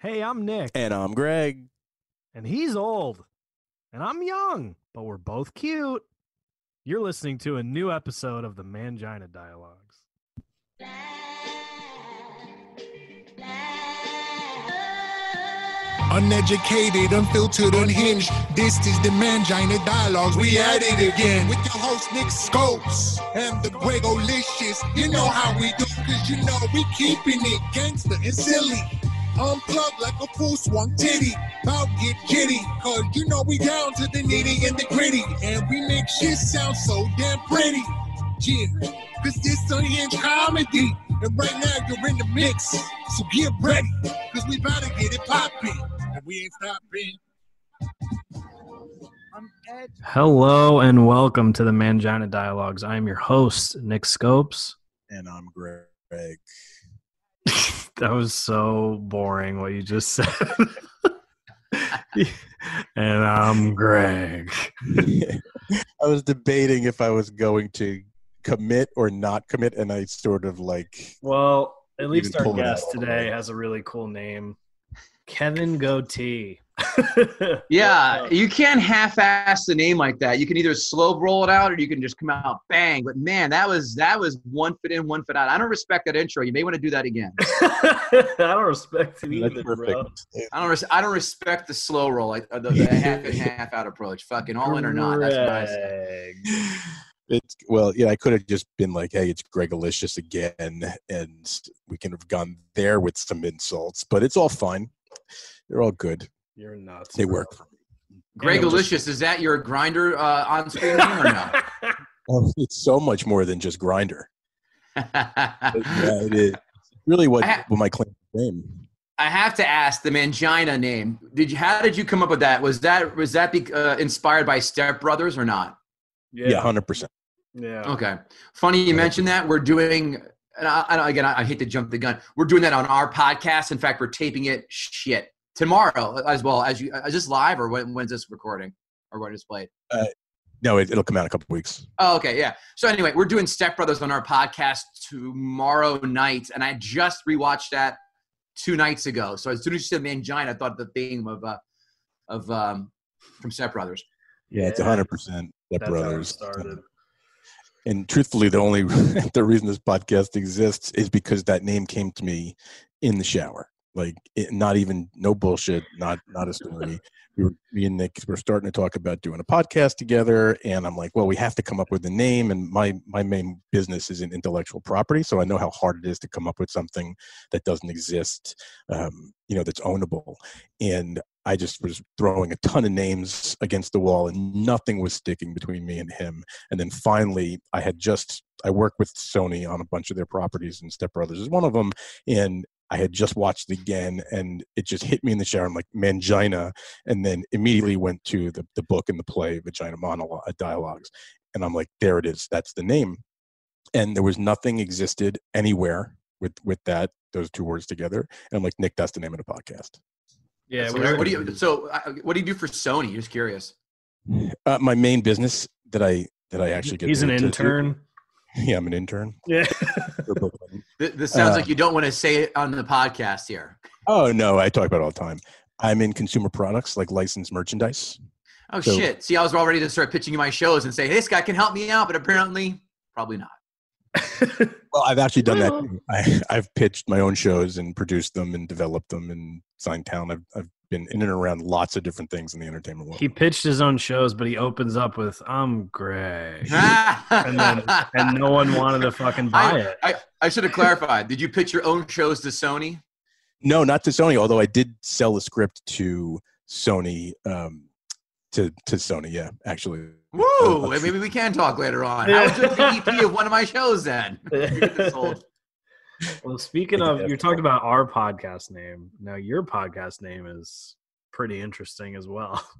Hey, I'm Nick. And I'm Greg. And he's old. And I'm young, but we're both cute. You're listening to a new episode of the Mangina Dialogues. Uneducated, unfiltered, unhinged. This is the Mangina Dialogues. We at it again with your host Nick Scopes and the Gregolicious. You know how we do, cause you know we keeping it gangster and silly. Unplugged like a full swung titty. About get jitty, cause you know we down to the nitty and the gritty. And we make shit sound so damn pretty. Yeah, cause this unhinged comedy. And right now you're in the mix. So get ready, cause we about to get it poppin'. And we ain't stopping. Hello and welcome to the Mangina Dialogues. I am your host, Nick Scopes. And I'm Greg. that was so boring what you just said. and I'm Greg. I was debating if I was going to commit or not commit, and I sort of like. Well, at least our guest today has a really cool name Kevin Goatee. Yeah, you can't half-ass the name like that. You can either slow roll it out or you can just come out bang. But man, that was that was one foot in, one foot out. I don't respect that intro. You may want to do that again. I don't respect it That's either, bro. I don't. Res- I don't respect the slow roll, like uh, the, the half in, half out approach. Fucking all in or not. That's what I say. It's well, yeah. I could have just been like, "Hey, it's Gregolicious again," and we can have gone there with some insults, but it's all fine. They're all good. You're nuts. They bro. work for me. Greg Delicious, is that your Grindr uh, on screen name or no? Oh, it's so much more than just Grindr. yeah, it is. Really, what ha- what my claim to fame. I have to ask the Mangina name. Did you? How did you come up with that? Was that was that be, uh, inspired by Step Brothers or not? Yeah, hundred percent. Yeah. Okay. Funny you mentioned that. We're doing, and I, I, again, I, I hate to jump the gun. We're doing that on our podcast. In fact, we're taping it shit tomorrow as well as you. Is this live or when, when's this recording or when it's played? No, it, it'll come out in a couple weeks. Oh, okay, yeah. So anyway, we're doing Step Brothers on our podcast tomorrow night, and I just rewatched that two nights ago. So as soon as you said Mangina, I thought the theme of uh, of um, from Step Brothers. Yeah, it's Yeah. hundred percent. Step That's Brothers. And truthfully, the only the reason this podcast exists is because that name came to me in the shower. Like, it, not even no bullshit, not not a story. We were me and Nick were starting to talk about doing a podcast together, and I'm like, well, we have to come up with a name. And my my main business is in intellectual property, so I know how hard it is to come up with something that doesn't exist, um, you know, that's ownable. And I just was throwing a ton of names against the wall, and nothing was sticking between me and him. And then finally, I had just I work with Sony on a bunch of their properties, and Step Brothers is one of them. And I had just watched it again, and it just hit me in the shower. I'm like Mangina, and then immediately went to the the book and the play Vagina Monologue uh, Dialogues, and I'm like, there it is. That's the name. And there was nothing existed anywhere with with that those two words together. And I'm like, Nick, that's the name of the podcast. Yeah. So what do you? So uh, what do you do for Sony? Just curious. Uh, my main business that I that I actually get. He's an paid to intern. Yeah, I'm an intern. Yeah. For Brooklyn. Th- This sounds Uh, like you don't want to say it on the podcast here. oh no, I talk about it all the time. I'm in consumer products like licensed merchandise. Oh So- shit! See, I was all ready to start pitching you my shows and say, "Hey, this guy can help me out," but apparently, probably not. Well, I've actually done Well. that. too. I, I've pitched my own shows and produced them and developed them and signed talent. I've, I've been in and around lots of different things in the entertainment world. he pitched his own shows, but he opens up with "I'm Greg," and then and no one wanted to fucking buy I, it. I, I should have clarified. Did you pitch your own shows to Sony? no, not to Sony, although I did sell the script to Sony. Um, to to Sony, yeah, actually. Woo! Uh, Maybe we can talk later on. How would you like the EP of one of my shows then? Get this sold. Well, speaking of, you're talking about our podcast name. Now, your podcast name is pretty interesting as well.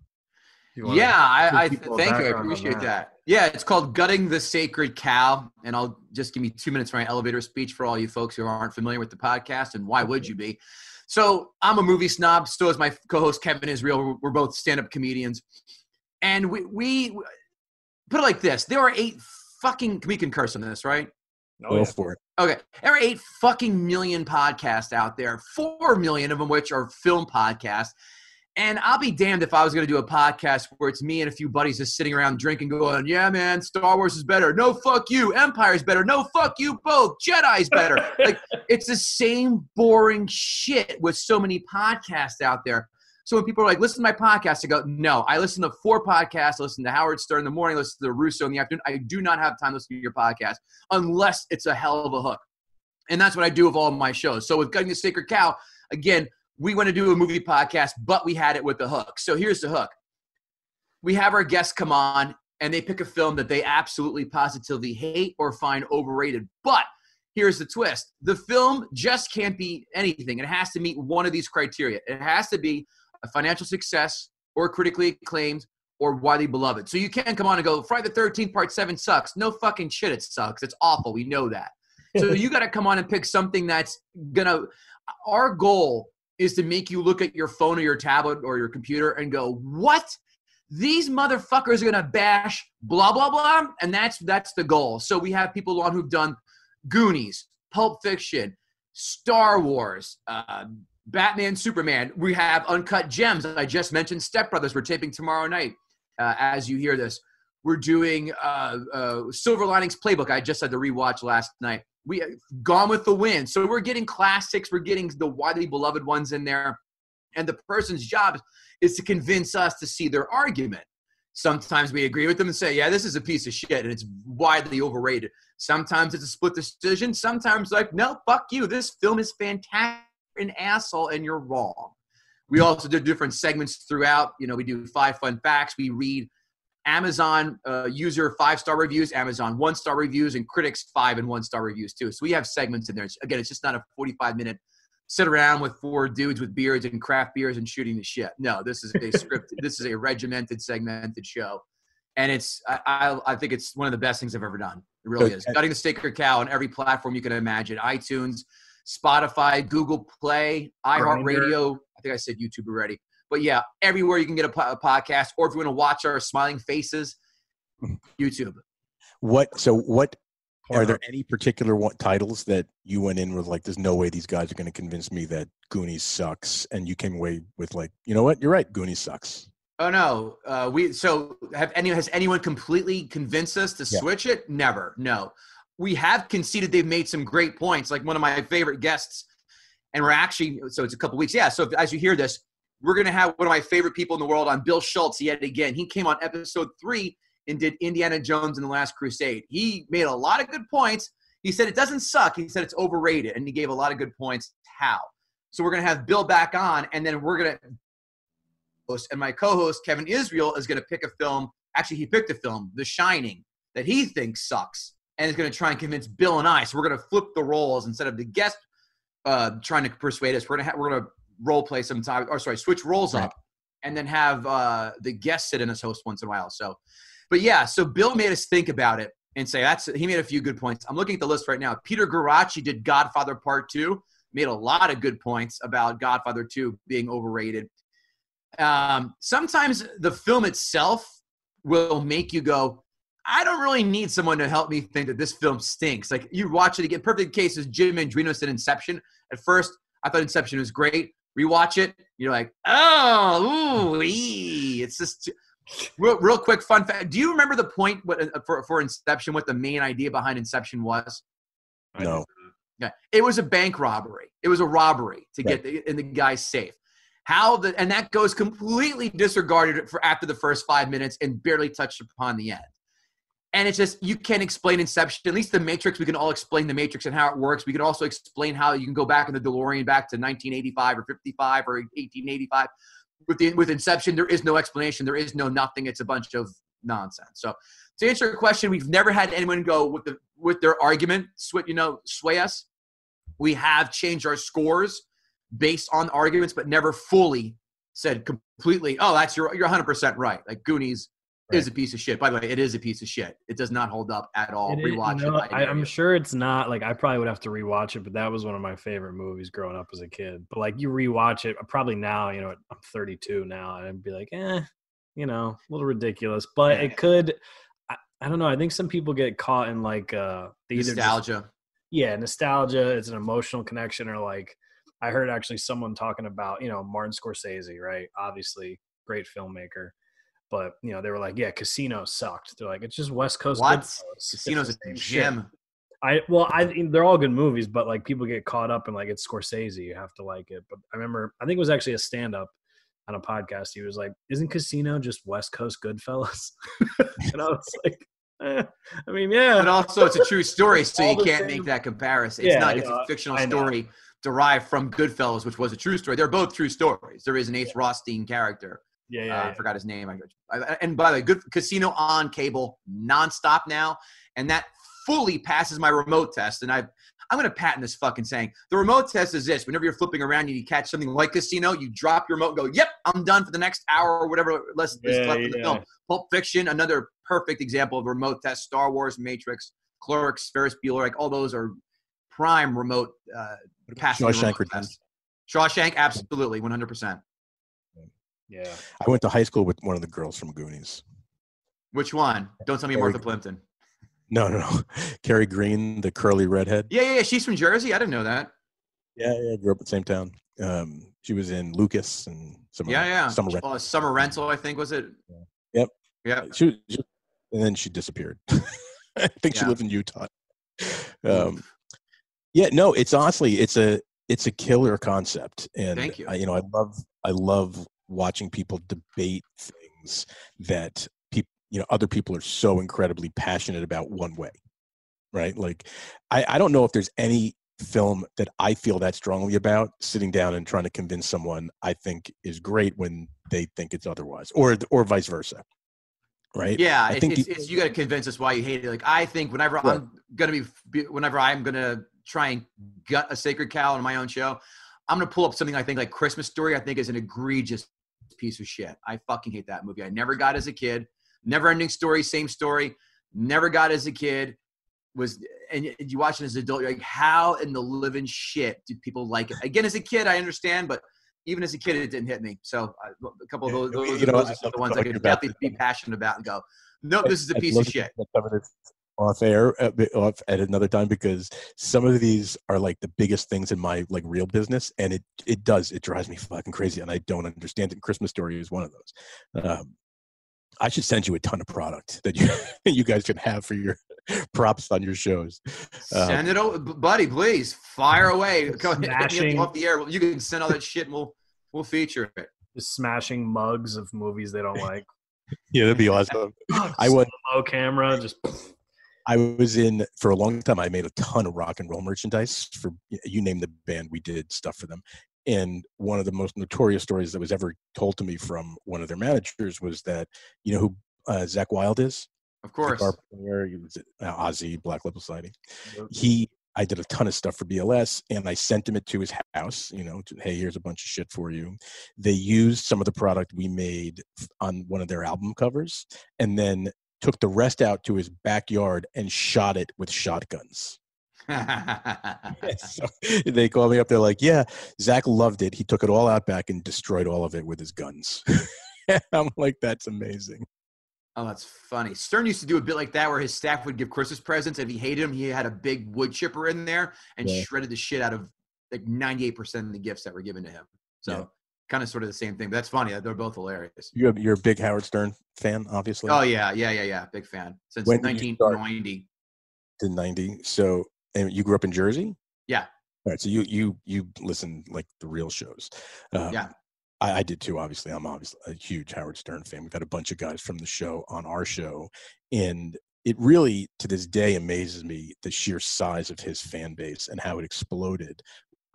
Yeah, I, I give people a thank you. I appreciate that? that. Yeah, it's called Gutting the Sacred Cow. And I'll just give me two minutes for my elevator speech for all you folks who aren't familiar with the podcast. And why would you be? So I'm a movie snob. So is my co-host Kevin Israel. We're, both stand-up comedians. And we, we put it like this. There are eight fucking, we can curse on this, right? Oh, Go yeah. for it. Okay, there are eight fucking million podcasts out there. Four million of them, which are film podcasts. And I'll be damned if I was going to do a podcast where it's me and a few buddies just sitting around drinking, going, "Yeah, man, Star Wars is better. No, fuck you. Empire's better. No, fuck you both. Jedi's better." like it's the same boring shit with so many podcasts out there. So when people are like, "Listen to my podcast," I go, "No, I listen to four podcasts. I listen to Howard Stern in the morning. I Listen to Russo in the afternoon. I do not have time to listen to your podcast unless it's a hell of a hook." And that's what I do with all of my shows. So with Gutting the Sacred Cow, again, we want to do a movie podcast, but we had it with the hook. So here's the hook. We have our guests come on and they pick a film that they absolutely positively hate or find overrated. But here's the twist. The film just can't be anything. It has to meet one of these criteria. It has to be a financial success or critically acclaimed or widely beloved. So you can't come on and go, Friday the 13th part 7 sucks. No fucking shit it sucks. It's awful. We know that. So you got to come on and pick something that's gonna. Our goal is to make you look at your phone or your tablet or your computer and go, "What? These motherfuckers are gonna bash blah blah blah," and that's that's the goal. So we have people on who've done Goonies, Pulp Fiction, Star Wars, uh, Batman, Superman. We have Uncut Gems. I just mentioned Step Brothers. We're taping tomorrow night. Uh, as you hear this, we're doing uh, uh, Silver Linings Playbook. I just had to rewatch last night. We Gone with the Wind. So we're getting classics. We're getting the widely beloved ones in there, and the person's job is to convince us to see their argument. Sometimes we agree with them and say, "Yeah, this is a piece of shit and it's widely overrated." Sometimes it's a split decision. Sometimes like, "No, fuck you. This film is fantastic." An asshole, and you're wrong. We also do different segments throughout. You know, we do five fun facts. We read Amazon uh, user five star reviews, Amazon one star reviews, and critics five and one star reviews too. So we have segments in there. Again, it's just not a 45 minute sit around with four dudes with beards and craft beers and shooting the shit. No, this is a scripted, this is a regimented, segmented show. And it's, I, I, I think it's one of the best things I've ever done. It really is. Gutting the Sacred Cow on every platform you can imagine iTunes, Spotify, Google Play, iHeartRadio. I think I said YouTube already. But yeah, everywhere you can get a, po- a podcast, or if you want to watch our smiling faces, YouTube. What? So what? Are there any particular one, titles that you went in with like, there's no way these guys are going to convince me that Goonies sucks, and you came away with like, you know what? You're right. Goonies sucks. Oh no, uh, we so have any has anyone completely convinced us to Yeah. switch it? Never, no. We have conceded they've made some great points. Like one of my favorite guests, and we're actually so it's a couple weeks. Yeah, so if, as you hear this, we're gonna have one of my favorite people in the world on Bill Schultz yet again. He came on episode three and did Indiana Jones and the Last Crusade. He made a lot of good points. He said it doesn't suck. He said it's overrated, and he gave a lot of good points. How? So we're gonna have Bill back on, and then we're gonna host, and my co-host Kevin Israel is to pick a film. Actually, he picked a film, The Shining, that he thinks sucks, and is going to try and convince Bill and I. So we're going to flip the roles instead of the guest uh, trying to persuade us. We're going to ha- we're going to role play sometime, or sorry, switch roles Right. up, and then have uh, the guest sit in as host once in a while. So, but yeah, so Bill made us think about it and say that's he made a few good points. I'm looking at the list right now. Peter Garacci did Godfather Part Two, made a lot of good points about Godfather Two being overrated um, sometimes the film itself will make you go, I don't really need someone to help me think that this film stinks. Like you watch it again. Perfect case is Jim Andrinos in Inception. At first, I thought Inception was great. Rewatch it, you're like, oh, ooh, ee. it's just real, real quick fun fact. Do you remember the point what, uh, for for Inception? What the main idea behind Inception was? No. Yeah, it was a bank robbery. It was a robbery to get the, in the guy's safe. How the and that goes completely disregarded for after the first five minutes and barely touched upon the end. And it's just you can't explain Inception. At least the Matrix, we can all explain the Matrix and how it works. We can also explain how you can go back in the DeLorean back to 1985 or 55 or 1885. With the, with Inception, there is no explanation. There is no nothing. It's a bunch of nonsense. So to answer your question, we've never had anyone go with the with their argument, you know, sway us. We have changed our scores based on arguments, but never fully said completely, "Oh, that's your you're 100 percent right." Like Goonies is a piece of shit. By the way, it is a piece of shit. It does not hold up at all. It Rewatch no, it. I, I'm sure it's not like I probably would have to rewatch it, but that was one of my favorite movies growing up as a kid. But like you rewatch it, probably now, you know, I'm 32 now, and I'd be like, eh, you know, a little ridiculous. But Yeah. it could. I, I don't know. I think some people get caught in like uh either just- Nostalgia. yeah, nostalgia. It's an emotional connection, or like I heard actually someone talking about you know Martin Scorsese, right? Obviously, great filmmaker, but you know they were like, yeah, Casino sucked. They're like, it's just West Coast. What? Casino's a shit." I well, I they're all good movies, but like people get caught up in like it's Scorsese, you have to like it. But I remember, I think it was actually a stand up on a podcast. He was like, "Isn't Casino just West Coast Goodfellas?" and I was like, eh, "I mean, yeah." But also, it's a true story, so you can't same- make that comparison. It's Yeah, not it's know, a fictional story derived from Goodfellas, which was a true story. They're both true stories. There is an Ace Rothstein character. Yeah, Uh, yeah, I forgot his name. I, I, and by the way, good casino on cable nonstop now, and that fully passes my remote test. And I, I'm going to patent this fucking saying. The remote test is this: whenever you're flipping around and you catch something like casino, you drop your remote, and go, "Yep, I'm done for the next hour or whatever less is Yeah, left in the film." Pulp Fiction, another perfect example of a remote test. Star Wars, Matrix, Clerks, Ferris Bueller, like all those are prime remote uh, passing the Shawshank remote Redemption. Shawshank, absolutely, 100. percent yeah. I went to high school with one of the girls from Goonies. Which one? Don't tell me Very Martha Plimpton. No, no, no. Kerri Green, the curly redhead. Yeah, yeah, yeah. She's from Jersey. I didn't know that. Yeah, yeah. Grew up in the same town. Um, she was in Lucas and some. Yeah, yeah. Summer Rent. Oh, summer rental, I think was it? Yep. Yeah. She, she- and then she disappeared. I think she lived in Utah. Um, yeah, no, it's honestly, it's a, it's a killer concept, and Thank you. I, you know, I love, I love watching people debate things that people, you know, other people are so incredibly passionate about one way, right? Like, I, I don't know if there's any film that I feel that strongly about sitting down and trying to convince someone I think is great when they think it's otherwise, or or vice versa, right? Yeah, I think it's, the- it's you got to convince us why you hate it. Like I think whenever Right. I'm gonna be, be, whenever I'm gonna try and gut a sacred cow on my own show, I'm gonna pull up something I think like Christmas Story. I think is an egregious piece of shit. I fucking hate that movie. I never got as a kid. Never ending story, same story. Never got as a kid. Was and you watch it as an adult, you're like, how in the living shit do people like it? Again, as a kid, I understand, but even as a kid, it didn't hit me. So uh, a couple of Yeah, those, you those, know, those are the ones I could definitely be passionate about and go, no, this is a piece of shit. some of this off air a off at another time because some of these are like the biggest things in my like real business and it it does it drives me fucking crazy and i don't understand it christmas story is one of those um i should send you a ton of product that you you guys can have for your props on your shows Um, Send it over, buddy, please. Fire away. Go ahead, hit me Smashing. off the air. You can send all that shit and we'll, we'll feature it. Just smashing mugs of movies they don't like. yeah that'd be awesome i was Low camera, just I was in for a long time. I made a ton of rock and roll merchandise for you name the band. We did stuff for them. And one of the most notorious stories that was ever told to me from one of their managers was that you know who uh, Zakk Wylde is, Of course. guitar player. He was uh, Ozzy, Black Label Society. He, I did a ton of stuff for BLS, and I sent him it to his house. You know, to, hey, here's a bunch of shit for you. They used some of the product we made on one of their album covers, and then took the rest out to his backyard and shot it with shotguns. so they called me up. They're like, "Yeah, Zakk loved it. He took it all out back and destroyed all of it with his guns." I'm like, "That's amazing." Oh, that's funny. Stern used to do a bit like that where his staff would give Christmas presents. If he hated him, he had a big wood chipper in there and Yeah. shredded the shit out of like 98% of the gifts that were given to him. So. Kind of sort of the same thing. But that's funny. They're both hilarious. You're you're a big Howard Stern fan, obviously. Oh, yeah. Yeah. Yeah. Yeah. Big fan since When did you start? 1990. to 90 so and you grew up in jersey Yeah. all right so you you you listen like the real shows um, Yeah. I, I did too obviously i'm obviously a huge howard stern fan we've had a bunch of guys from the show on our show and it really to this day amazes me the sheer size of his fan base and how it exploded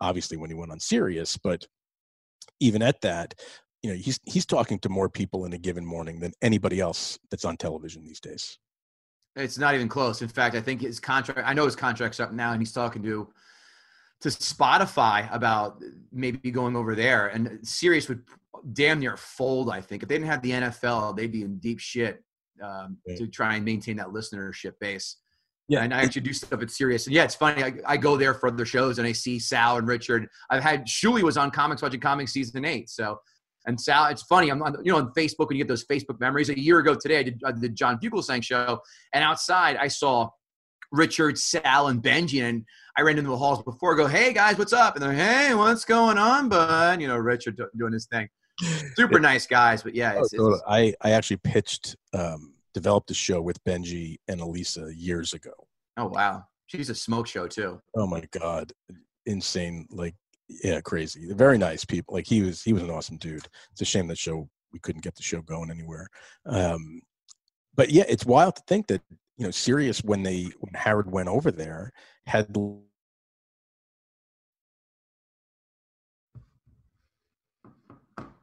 obviously when he went on Sirius, but even at that you know he's he's talking to more people in a given morning than anybody else that's on television these days It's not even close. In fact, I think his contract. I know his contract's up now, and he's talking to to Spotify about maybe going over there. And Sirius would damn near fold. I think if they didn't have the NFL, they'd be in deep shit um, Yeah. to try and maintain that listenership base. Yeah. and I actually do stuff at Sirius. And yeah, it's funny. I, I go there for other shows, and I see Sal and Richard. I've had Shuli was on Comics Watching Comics season eight, so And Sal, it's funny. I'm on, you know, on Facebook when you get those Facebook memories. A year ago today, I did, I did the John Fugelsang show, and outside I saw Richard, Sal, and Benjy, and I ran into the halls before. Go, hey guys, what's up? And they're, hey, what's going on, bud? You know, Richard doing his thing. Super nice guys, but yeah, it's, Oh, it's, I I actually pitched, um, developed a show with Benjy and Elisa years ago. oh wow, she's a smoke show too. Oh my god, insane! Like, yeah, crazy. Very nice people. Like he was, he was an awesome dude. It's a shame that show we couldn't get the show going anywhere. Um, but yeah, it's wild to think that you know, Sirius when they when Howard went over there had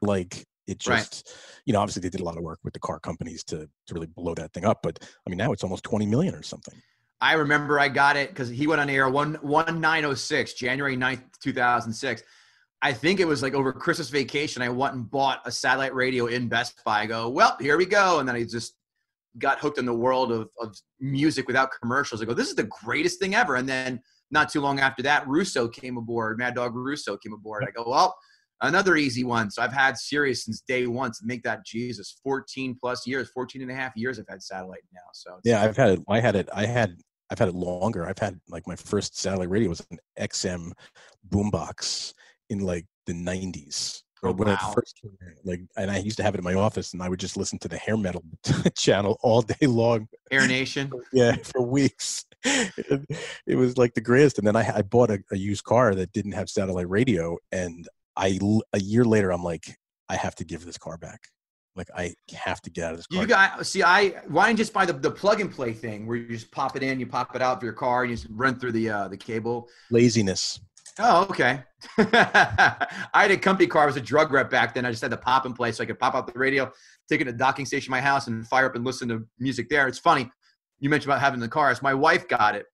like it Right. just you know obviously they did a lot of work with the car companies to to really blow that thing up but i mean now it's almost 20 million or something I remember I got it because he went on air one one nine oh six, January 9th, two thousand six. I think it was like over Christmas vacation. I went and bought a satellite radio in Best Buy. I go, well, here we go, and then I just got hooked in the world of, of music without commercials. I go, this is the greatest thing ever. And then not too long after that, Russo came aboard. Mad Dog Russo came aboard. I go, well, another easy one. So I've had Sirius since day one to make that Jesus 14 plus years, 14 and a half years I've had satellite now. So yeah i've had it i had it i had i've had it longer i've had like my first satellite radio was an xm boombox in like the 90s Oh, when it wow. first came out. like and i used to have it in my office and i would just listen to the hair metal channel all day long Hair Nation. yeah for weeks it, it was like the greatest and then i, I bought a, a used car that didn't have satellite radio and i a year later i'm like i have to give this car back like i have to get out of this car You got see, I why didn't just buy the, the plug and play thing where you just pop it in, you pop it out of your car, and you just run through the uh, the cable. laziness Oh, okay. I had a company car. I was a drug rep back then. I just had the pop and play, so I could pop out the radio, take it to the docking station at my house, and fire up and listen to music there. It's funny. You mentioned about having the cars. My wife got it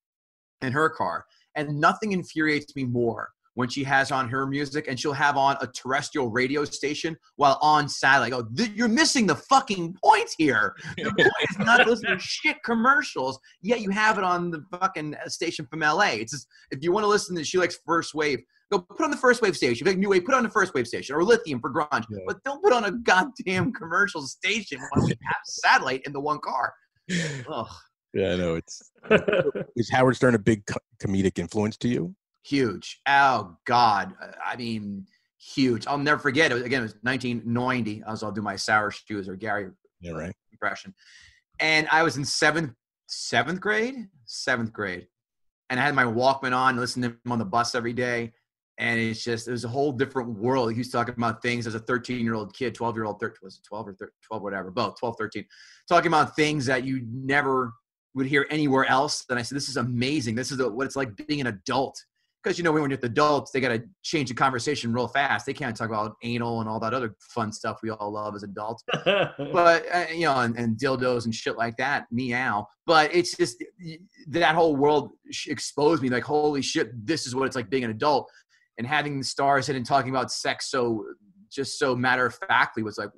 in her car, and nothing infuriates me more when she has on her music and she'll have on a terrestrial radio station while on satellite. I go, "Th- you're missing the fucking point here. The point is not listening to shit commercials, yet you have it on the fucking uh, station from LA. It's just, if you want to listen to she likes first wave, go put on the first wave station. If you like new wave, put on the first wave station or lithium for grunge. Yeah. But don't put on a goddamn commercial station when we have satellite in the one car. Ugh, yeah i know it's is howard stern a big co- comedic influence to you huge. Oh God. Uh, I mean, huge. I'll never forget. It was, again, it was 1990. I was I'll do my sour shoes or Gary yeah uh, right impression. And I was in seventh seventh grade, seventh grade, and I had my Walkman on, listening to him on the bus every day. And it's just it was a whole different world. He was talking about things as a 13 year old kid, 12 year old, 13, was it 12 or 13, 12, whatever, both 12, 13, talking about things that you never would hear anywhere else. And I said, this is amazing. This is what it's like being an adult. Because you know, when you're with adults, they got to change the conversation real fast. They can't talk about anal and all that other fun stuff we all love as adults but uh, you know, and, and dildos and shit like that, meow. But it's just that whole world exposed me. Like, holy shit, this is what it's like being an adult, and having the stars hit and talking about sex so just so matter of factly was like,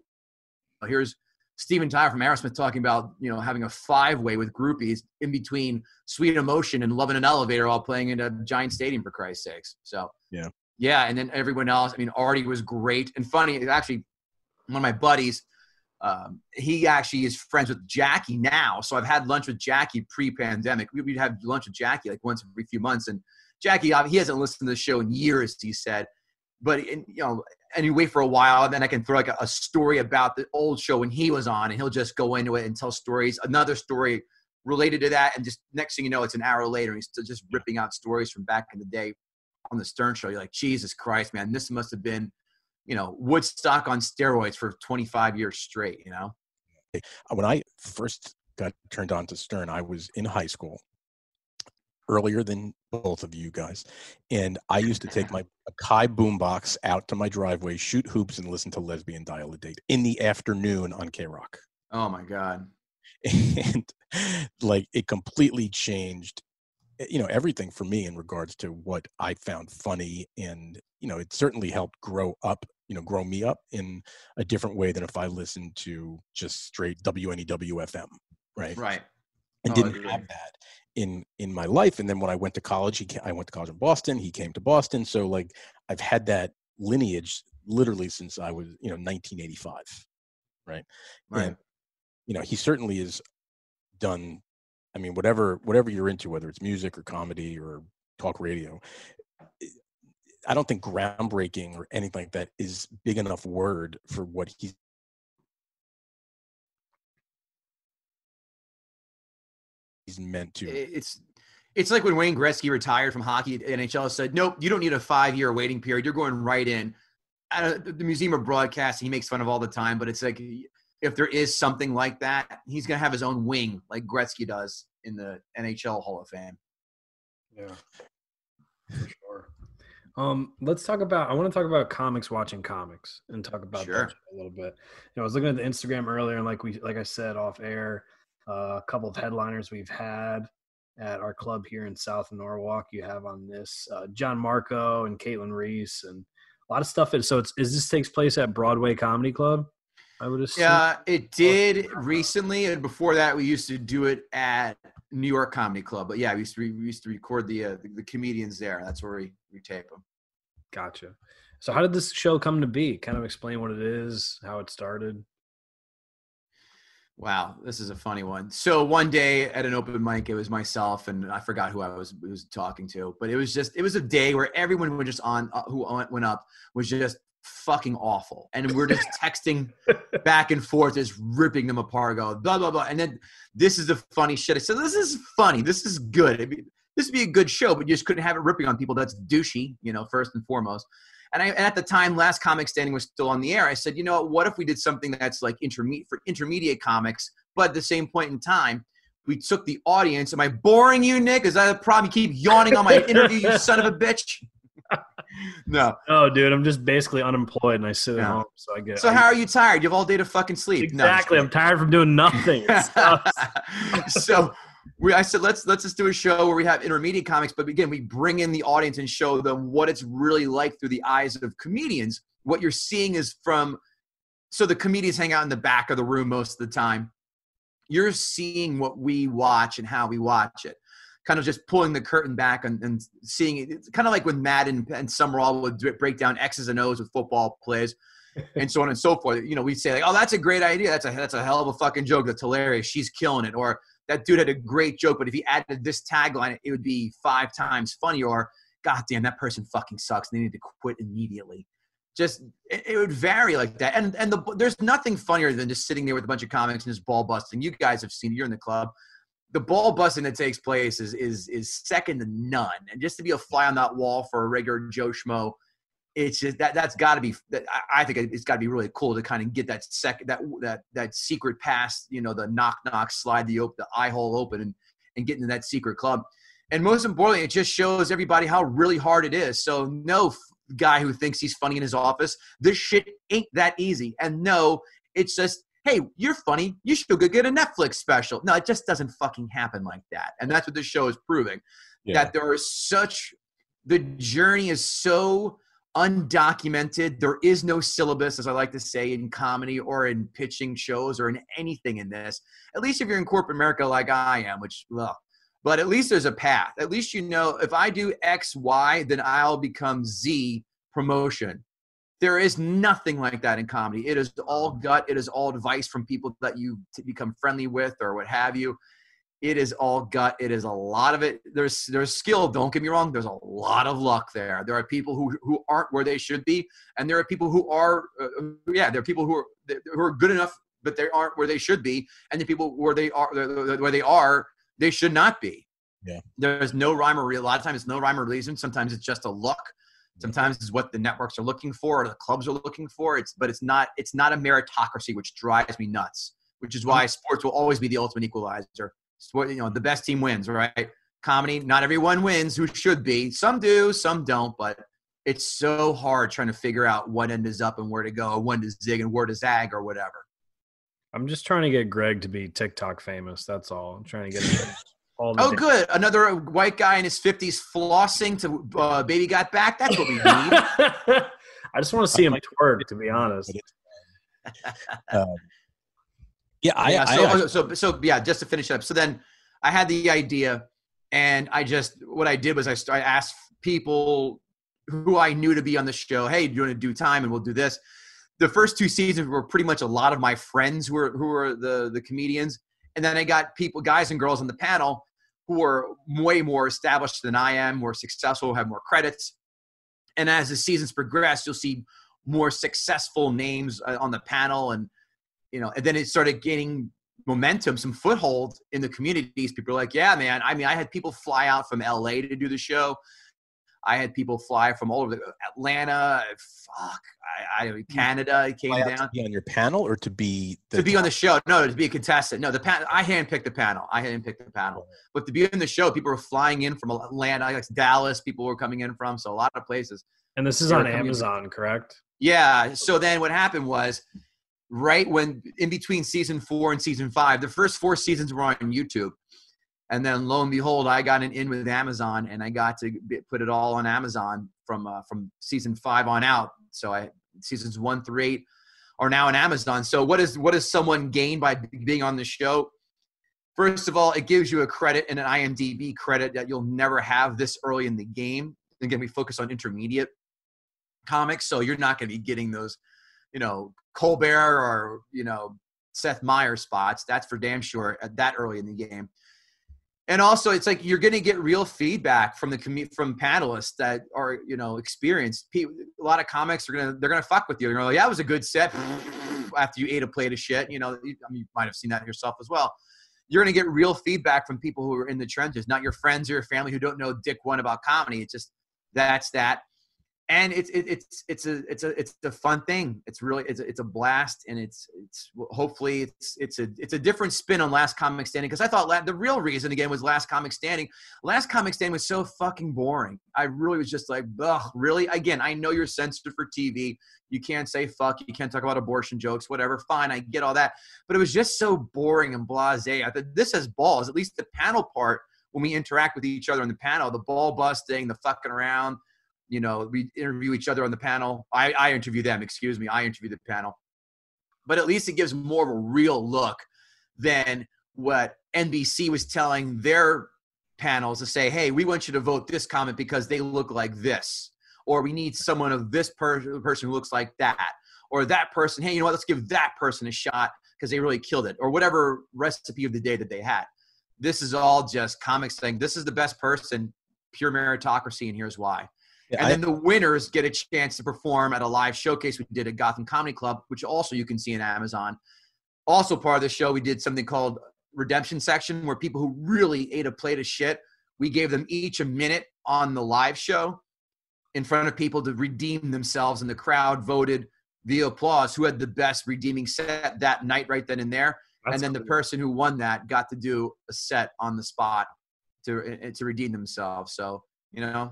here's Steven Tyler from Aerosmith talking about you know having a five way with groupies in between Sweet Emotion and Love in an Elevator, all playing in a giant stadium for Christ's sakes. So Yeah. yeah, and then everyone else. I mean, Artie was great and funny. Actually, one of my buddies um, he actually is friends with Jackie now. So I've had lunch with Jackie pre-pandemic. We- We'd have lunch with Jackie like once every few months. And Jackie, uh, he hasn't listened to the show in years. He said, but you know, and you wait for a while, and then I can throw like a, a story about the old show when he was on, and he'll just go into it and tell stories, another story related to that, and just next thing you know, it's an hour later, and he's still just ripping out stories from back in the day on the Stern Show. You're like, Jesus Christ, man, this must have been, you know, Woodstock on steroids for 25 years straight. You know. When I first got turned on to Stern, I was in high school, earlier than both of you guys, and I used to take my Kai boombox out to my driveway, shoot hoops, and listen to Lesbian Dial a Date in the afternoon on K Rock, Oh my God. and like it completely changed, eh, you know, everything for me in regards to what I found funny, and you know, it certainly helped grow up. You know, grow me up in a different way than if I listened to just straight WNEW FM, right? Right. and Oh, didn't have that in in my life and then when i went to college he i went to college in boston he came to boston so like i've had that lineage literally since I was, you know, 1985, right? Right. And, you know, he certainly is done. I mean, whatever whatever you're into, whether it's music or comedy or talk radio, eh, I don't think groundbreaking or anything like that is big enough word for what he's he's meant to. It's it's like when Wayne Gretzky retired from hockey NHL said, "Nope, you don't need a five year waiting period. You're going right in." At the Museum of Broadcasting, he makes fun of all the time, but it's like if there is something like that, he's gonna have his own wing, like Gretzky does in the NHL Hall of Fame. Yeah, for sure. Um, let's talk about. I want to talk about comics watching comics and talk about Sure. that a little bit. You know, I was looking at the Instagram earlier, and like we, like I said off air, a couple of headliners we've had at our club here in South Norwalk. You have on this uh, John Marco and Caitlin Reese, and a lot of stuff. Is, so it's is this takes place at Broadway Comedy Club? I would assume. Yeah, it did recently, and before that, we used to do it at New York Comedy Club. But yeah, we used to re- we used to record the, uh, the the comedians there. That's where we we tape them. Gotcha. So how did this show come to be? Kind of explain what it is, how it started. Wow, this is a funny one. So one day at an open mic, it was myself and I forgot who I was was talking to, but it was just it was a day where everyone was just on uh, who went up was just fucking awful, and we're just texting back and forth, just ripping them apart, go blah blah blah, and then this is the funny shit. I said, this is funny, this is good. Be- this would be a good show, but you just couldn't have it ripping on people. That's douchey, you know, first and foremost. And I and at the time, last comic standing was still on the air. I said, you know, what, what if we did something that's like intermediate for intermediate comics, but at the same point in time, we took the audience. Am I boring you, Nick? Is that a problem? You keep yawning on my interview, you son of a bitch. no. Oh, dude, I'm just basically unemployed and I sit at home, so I get. So I- how are you tired? You have all day to fucking sleep. No, exactly? I'm tired from doing nothing. So we, I said, let's let's just do a show where we have intermediate comics, but again, we bring in the audience and show them what it's really like through the eyes of comedians. What you're seeing is from, so the comedians hang out in the back of the room most of the time. You're seeing what we watch and how we watch it. Kind of just pulling the curtain back and, and seeing it. It's kind of like when Madden and Summerall would break down X's and O's with football plays and so on and so forth. You know, we'd say like, "Oh, that's a great idea. That's a that's a hell of a fucking joke. That's hilarious. She's killing it." Or that dude had a great joke, but if he added this tagline, it would be five times funnier. Or, God damn, that person fucking sucks. They need to quit immediately. Just it, it would vary like that. And and the there's nothing funnier than just sitting there with a bunch of comics and just ball busting. You guys have seen. it. You're in the club. The ball busting that takes place is is is second to none. And just to be a fly on that wall for a regular Joe schmo it's just that that's got to be I- I think it's got to be really cool to kind of get that second that that that secret pass you know the knock knock slide the op- the eye hole open and and get into that secret club. And most importantly it just shows everybody how really hard it is. So no f- guy who thinks he's funny in his office this shit ain't that easy. And no it's just hey you're funny you should go get a netflix special. No it just doesn't fucking happen like that. And that's what this show is proving. Yeah. that there is such the journey is so undocumented. There is no syllabus, as I like to say, in comedy or in pitching shows or in anything in this. At least if you're in corporate America like I am, which, well, but at least there's a path. At least you know if I do X, Y, then I'll become Z promotion. There is nothing like that in comedy. It is all gut. It is all advice from people that you become friendly with or what have you it is all gut. It is a lot of it. There's there's skill. Don't get me wrong. There's a lot of luck there. There are people who who aren't where they should be, and there are people who are. Uh, yeah, there are people who are who are good enough, but they aren't where they should be, and the people where they are where they are, they should not be. Yeah. There's no rhyme or reason. A lot of times it's no rhyme or reason. Sometimes it's just a luck. Sometimes it's what the networks are looking for or the clubs are looking for. It's but it's not it's not a meritocracy, which drives me nuts. Which is why sports will always be the ultimate equalizer you know, the best team wins, right? Comedy, not everyone wins who should be. Some do, some don't, but it's so hard trying to figure out what end is up and where to go, when to zig and where to zag or whatever. I'm just trying to get Greg to be TikTok famous. That's all. I'm trying to get him all the Oh, good. Another white guy in his 50s flossing to uh, Baby Got Back. That's what we need. I just want to see him twerk, to be honest. Um, yeah, I, yeah, so, I- so, so, yeah, just to finish up. So then I had the idea, and I just, what I did was I, I asked people who I knew to be on the show. Hey, do you want to do time and we'll do this. The first two seasons were pretty much a lot of my friends who were who were the the comedians, and then I got people, guys and girls on the panel who are way more established than I am, more successful, have more credits. And as the seasons progress, you'll see more successful names uh, on the panel, and you know, and then it started gaining momentum, some foothold in the communities. People are like, "Yeah, man." I mean, I had people fly out from LA to do the show. I had people fly from all over the, Atlanta, fuck, I, I Canada came Fly down to be on your panel or to be to be on the show. No, to be a contestant. No, the pan- I handpicked the panel. I handpicked the panel. But to be in the show, people were flying in from Atlanta, like Dallas. People were coming in from so a lot of places. And this is on coming in- Amazon, correct? Yeah. So then what happened was, right when in between season four and season five, the first four seasons were on YouTube. And then lo and behold, I got an in with Amazon and I got to put it all on Amazon from uh, from season five on out. So I seasons one through eight are now on Amazon. So what is what does someone gain by being on the show? First of all, it gives you a credit and an IMDb credit that you'll never have this early in the game. Again, we focus on intermediate comics, so you're not going to be getting those, you know, Colbert or you know Seth Meyers spots. That's for damn sure at that early in the game. And also, it's like you're going to get real feedback from the from panelists that are you know experienced. A lot of comics are gonna they're gonna fuck with you. They're gonna yeah, it was a good set. After you ate a plate of shit, you know, you, I mean, you might have seen that yourself as well. You're gonna get real feedback from people who are in the trenches, not your friends or your family who don't know dick one about comedy. It's just that's that and it's it, it's it's a it's a it's a fun thing. It's really it's a, it's a blast, and it's it's hopefully it's it's a it's a different spin on Last Comic Standing because I thought the real reason again was Last Comic Standing. Last Comic Standing was so fucking boring. I really was just like, ugh, really? Again, I know you're censored for TV. You can't say fuck. You can't talk about abortion jokes. Whatever. Fine, I get all that, but it was just so boring and blasé. I thought this has balls. At least the panel part when we interact with each other on the panel, the ball busting, the fucking around you know we interview each other on the panel. I, I interview them excuse me i interview the panel. But at least it gives more of a real look than what nbc was telling their panels to say hey we want you to vote this comment because they look like this or we need someone of this per- person who looks like that or that person hey you know what let's give that person a shot because they really killed it or whatever recipe of the day that they had. This is all just comics saying this is the best person pure meritocracy and here's why Yeah, and I- then the winners get a chance to perform at a live showcase we did at Gotham Comedy Club, which also you can see in Amazon. Also, part of the show, we did something called Redemption Section, where people who really ate a plate of shit, we gave them each a minute on the live show in front of people to redeem themselves, and the crowd voted via applause who had the best redeeming set that night, right then and there. That's and then the person who won that got to do a set on the spot to eh, to redeem themselves. So you know,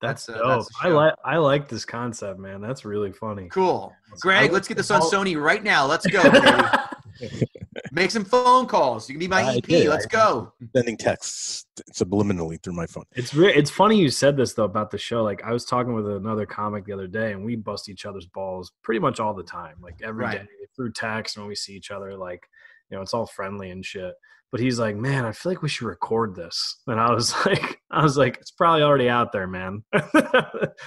That's, That's, uh, dope. that's I like I like this concept, man. That's really funny. Cool. I Greg, like let's get this on Sony right now. Let's go. Make some phone calls. You can be my I EP. did. Let's I- go. sending texts subliminally through my phone. It's re- it's funny you said this though about the show. Like I was talking with another comic the other day, and we bust each other's balls pretty much all the time, like every day Right. through text when we see each other. Like you know, it's all friendly and shit. But he's like, man, I feel like we should record this. And I was like, I was like, it's probably already out there, man.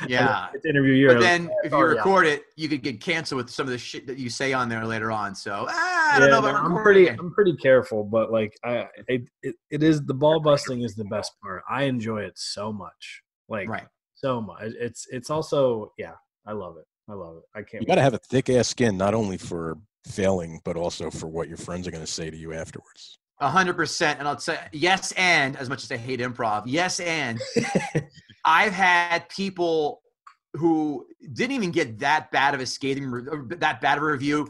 Yeah. It's interview you. But then if you already out record it, you could get canceled with some of the shit that you say on there later on. So ah, I don't Yeah, know about no, I'm pretty. I'm pretty careful, but like I, it, it, it is the ball busting is the best part. I enjoy it so much, like Right. so much. It's it's also yeah, I love it. I love it. I can't. You got to have a thick ass skin, not only for failing, but also for what your friends are going to say to you afterwards. A hundred percent. And I'll say yes, and as much as I hate improv, yes, and I've had people who didn't even get that bad of a skating, that bad of a review.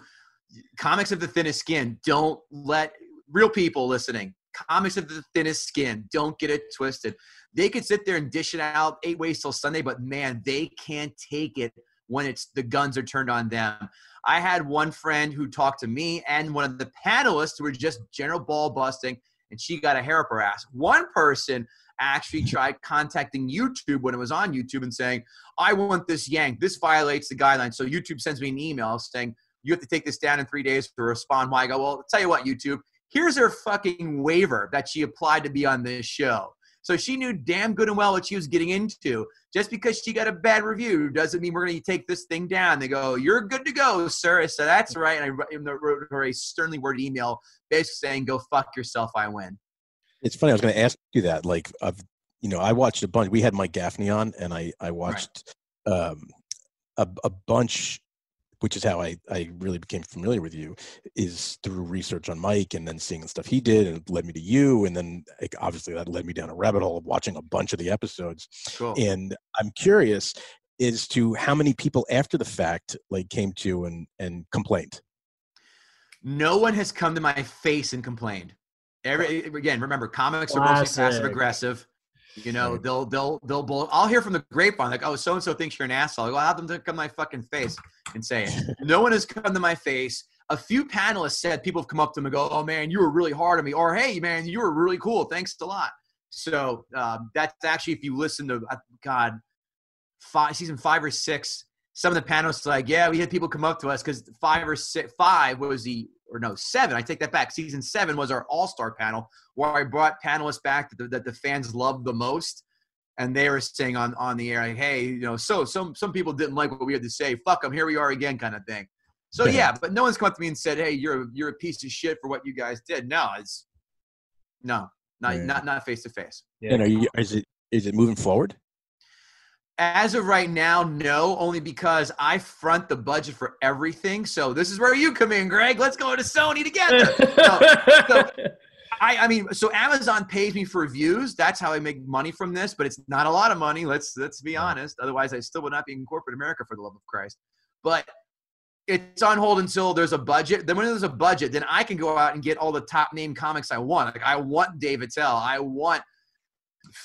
Comics of the thinnest skin. Don't let real people listening. Comics of the thinnest skin. Don't get it twisted. They could sit there and dish it out eight ways till Sunday, but man, they can't take it when it's the guns are turned on them. I had one friend who talked to me and one of the panelists who were just general ball busting, and she got a hair up her ass. One person actually tried contacting YouTube when it was on YouTube and saying, I want this yanked. This violates the guidelines. So YouTube sends me an email saying, You have to take this down in three days to respond. Why I go, Well, I'll tell you what, YouTube, here's her fucking waiver that she applied to be on this show. So she knew damn good and well what she was getting into. Just because she got a bad review doesn't mean we're going to take this thing down. They go, "You're good to go, sir." I said, "That's right." And I wrote her a sternly worded email, basically saying, "Go fuck yourself. I win." It's funny. I was going to ask you that. Like, I've, you know, I watched a bunch. We had Mike Gaffney on, and I I watched um, a a bunch which is how I, I really became familiar with you is through research on Mike and then seeing the stuff he did and it led me to you and then like, obviously that led me down a rabbit hole of watching a bunch of the episodes Cool. and I'm curious as to how many people after the fact like came to and and complained No one has come to my face and complained. Every again, remember, comics are mostly passive aggressive. You know, Right. they'll they'll they'll bull. I'll hear from the grapevine like, "Oh, so and so thinks you're an asshole." "I'll have them to come to my fucking face and say it." no one has come to my face. A few panelists said people have come up to them and go, "Oh man, you were really hard on me," or "Hey man, you were really cool. Thanks a lot." So um, that's actually if you listen to uh, God, five season five or six, some of the panelists like, "Yeah, we had people come up to us because five or six, five was the or no seven. I take that back. Season seven was our all star panel where I brought panelists back that the, that the fans loved the most." And they were saying on, on the air, like, hey, you know, so some some people didn't like what we had to say. Fuck them, here we are again, kind of thing. So Yeah. yeah, but no one's come up to me and said, "Hey, you're a, you're a piece of shit for what you guys did." No, it's no, not Yeah. not not face to face. Yeah. and are you is it is it moving forward As of right now, no, only because I front the budget for everything. So this is where you come in, Greg. Let's go to Sony together. so- I, I mean, so Amazon pays me for views. That's how I make money from this, but it's not a lot of money. Let's let's be honest. Otherwise, I still would not be in corporate America for the love of Christ. But it's on hold until there's a budget. Then when there's a budget, then I can go out and get all the top name comics I want. Like I want Dave Attell. I want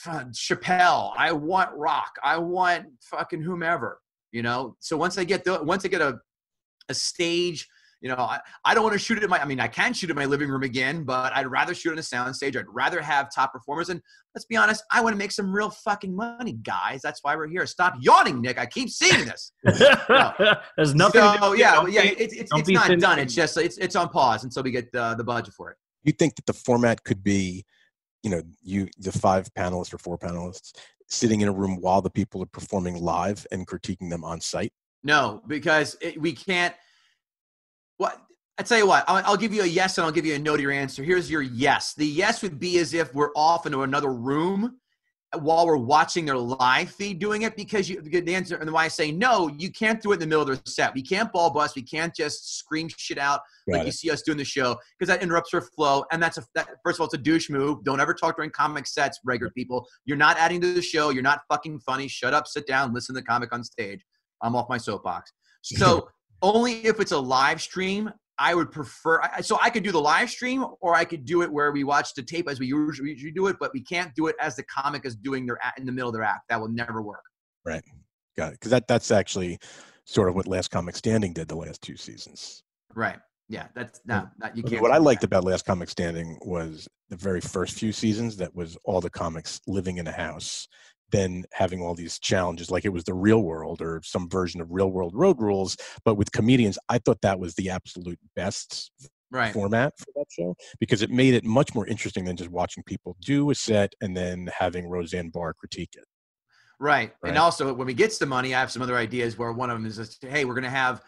Uh, Chappelle. I want Rock. I want fucking whomever. You know. So once I get the once I get a a stage. You know, I, I don't want to shoot it in my. I mean, I can shoot in my living room again, but I'd rather shoot on a sound stage. I'd rather have top performers. And let's be honest, I want to make some real fucking money, guys. That's why we're here. Stop yawning, Nick. I keep seeing this. There's nothing. to do so yeah, it. well, yeah, Don't be- it's it's, don't it's not done. It's just it's it's on pause until we get the the budget for it. you think that the format could be you know you the five panelists or four panelists sitting in a room while the people are performing live and critiquing them on site No, because it, we can't. What I tell you what, I'll, I'll give you a yes and I'll give you a no to your answer. Here's your yes. The yes would be as if we're off into another room while we're watching their live feed doing it because you get the answer and why I say no, you can't do it in the middle of their set. We can't ball bust. We can't just scream shit out Got like it. you see us doing the show because that interrupts our flow. And that's a that, first of all, it's a douche move. Don't ever talk during comic sets, regular people. You're not adding to the show. You're not fucking funny. Shut up, sit down, listen to the comic on stage. I'm off my soapbox. So only if it's a live stream, I would prefer. I- So I could do the live stream, or I could do it where we watch the tape as we usually, usually do it, but we can't do it as the comic is doing their act in the middle of their act. That will never work. Right. Got it because that that's actually sort of what last comic standing did the last two seasons Right? Yeah. That's no. Not, you can't. what i liked that. about last comic standing was the very first few seasons that was all the comics living in a house then having all these challenges like it was the real world or some version of real world road rules but with comedians i thought that was the absolute best right. format for that show because it made it much more interesting than just watching people do a set and then having Roseanne Barr critique it. Right. And also, when we get to the money, I have some other ideas where one of them is, just, hey, we're going to have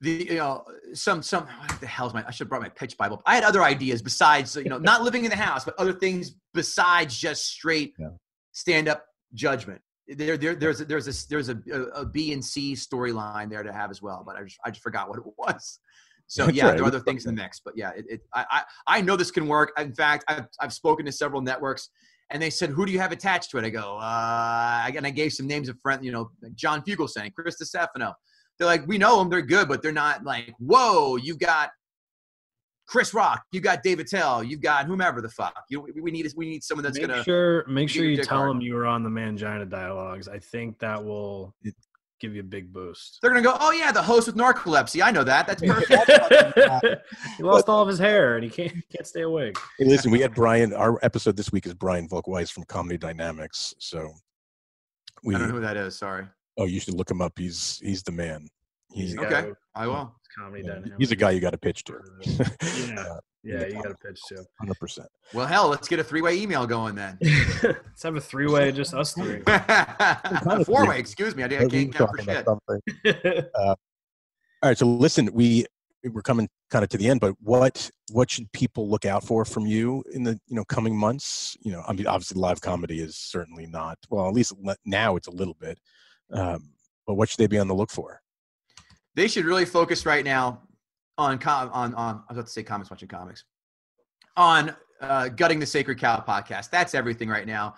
the, you know, some, some, what the hell's my, I should have brought my pitch Bible. I had other ideas besides, you know, not living in the house, but other things besides just straight Yeah. Stand up judgment. There, there, there's a, there's a, there's a, a, B and C storyline there to have as well, but I just, I just forgot what it was. So That's yeah, right. there are other things in the mix, but yeah, it, it I, I, I know this can work. In fact, I've, I've spoken to several networks and they said, "Who do you have attached to it?" I go, uh, and I gave some names of friends, you know, like John Fugelsang, Chris DeStefano. They're like, "We know them; they're good, but they're not like, whoa, you got Chris Rock, you got Dave Attell, you've got whomever the fuck. You, we- we need we need someone that's make gonna sure make sure you tell hard. them you were on the Mangina dialogues. I think that will give you a big boost. they're gonna go, oh yeah, the host with narcolepsy. I know that. That's perfect. he lost all of his hair and he can't can't stay awake. Hey, listen, we had Brian. Our episode this week is Brian Volk-Weiss from Comedy Dynamics. So we I don't know who that is. Sorry. oh, you should look him up. He's he's the man. He's the guy Okay. who- I will. Comedy yeah, dynamic. he's a guy you got to pitch to. Yeah. Yeah, you got to pitch to. Hundred percent. Well, hell, let's get a three-way email going then. Let's have a three-way, just us three. a four-way, excuse me. I, did, I can't count for shit. All right, so listen, we we're coming kind of to the end, but what what should people look out for from you in the you know coming months? You know, I mean, obviously, live comedy is certainly not well. At least now it's a little bit, um, but what should they be on the look for? They should really focus right now on com- on on. I was about to say comics, watching comics, on uh, gutting the sacred cow podcast. That's everything right now.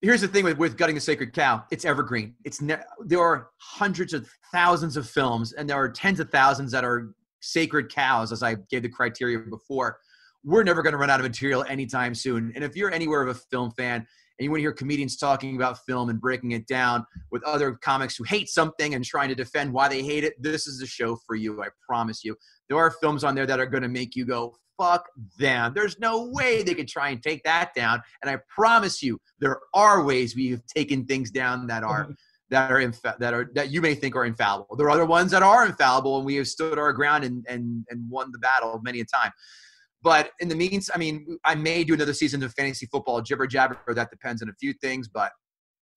Here's the thing with, with gutting the sacred cow. It's evergreen. It's ne- there are hundreds of thousands of films, and there are tens of thousands that are sacred cows, as I gave the criteria before. We're never going to run out of material anytime soon. And if you're anywhere of a film fan and you want to hear comedians talking about film and breaking it down with other comics who hate something and trying to defend why they hate it, this is the show for you. I promise you. There are films on there that are going to make you go, fuck them. There's no way they could try and take that down. And I promise you, there are ways we have taken things down that are that are infa- that are that you may think are infallible. There are other ones that are infallible, and we have stood our ground and and and won the battle many a time. But in the means, I mean, I may do another season of fantasy football jibber jabber. That depends on a few things, but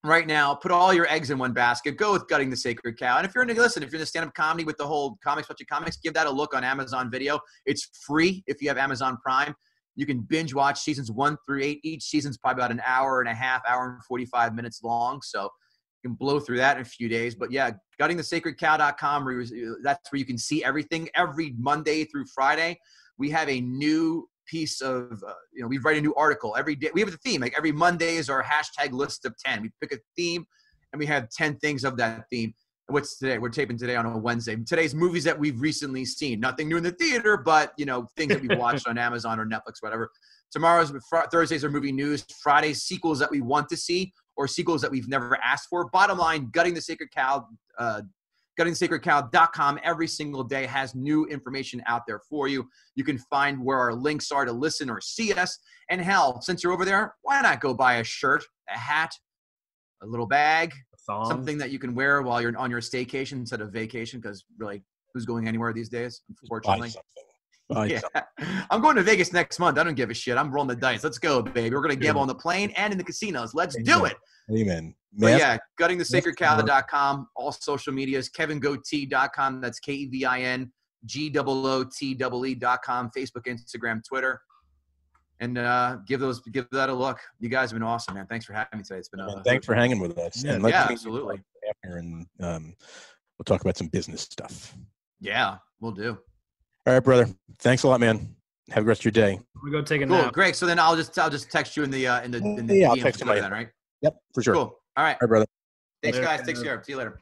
right now, put all your eggs in one basket. Go with gutting the sacred cow. And if you're into listen, if you're into stand-up comedy with the whole comics, watching comics, give that a look on Amazon Video. It's free if you have Amazon Prime. You can binge watch seasons one through eight. Each season's probably about an hour and a half, hour and 45 minutes long. So you can blow through that in a few days. But yeah, guttingthesacredcow.com. That's where you can see everything every Monday through Friday. We have a new piece of, uh, you know, we write a new article every day. We have a theme. Like every Monday is our hashtag list of 10. We pick a theme and we have 10 things of that theme. What's today? We're taping today on a Wednesday. Today's movies that we've recently seen. Nothing new in the theater, but you know things that we've watched on Amazon or Netflix, whatever. Tomorrow's fr- Thursdays are movie news. Fridays sequels that we want to see or sequels that we've never asked for. Bottom line, gutting the sacred cow. Uh, guttingthesacredcow.com every single day has new information out there for you. You can find where our links are to listen or see us. And hell, since you're over there, why not go buy a shirt, a hat, a little bag, Thong. something that you can wear while you're on your staycation instead of vacation because really who's going anywhere these days unfortunately. Buy yeah. something. i'm going to vegas next month i don't give a shit i'm rolling the dice let's go baby we're going to gamble on the plane and in the casinos let's do it Amen. but Mask- yeah guttingthesacredcow.com all social medias kevingootee.com that's k-e-v-i-n g-o-o-t-e-e.com facebook instagram twitter and uh, give those give that a look. You guys have been awesome, man. Thanks for having me today. It's been a Man, thanks for hanging with us. Yeah, and let's yeah, absolutely. After and um, we'll talk about some business stuff. yeah, we'll do. All right, brother. Thanks a lot, man. Have a rest of your day. We go take a Cool, nap. great. So then I'll just I'll just text you in the uh, in the in the Yeah, I'll text you Twitter my- then, right? Yep, for sure. Cool. All right. All right, brother. Thanks, Later. guys. Take care. See you later.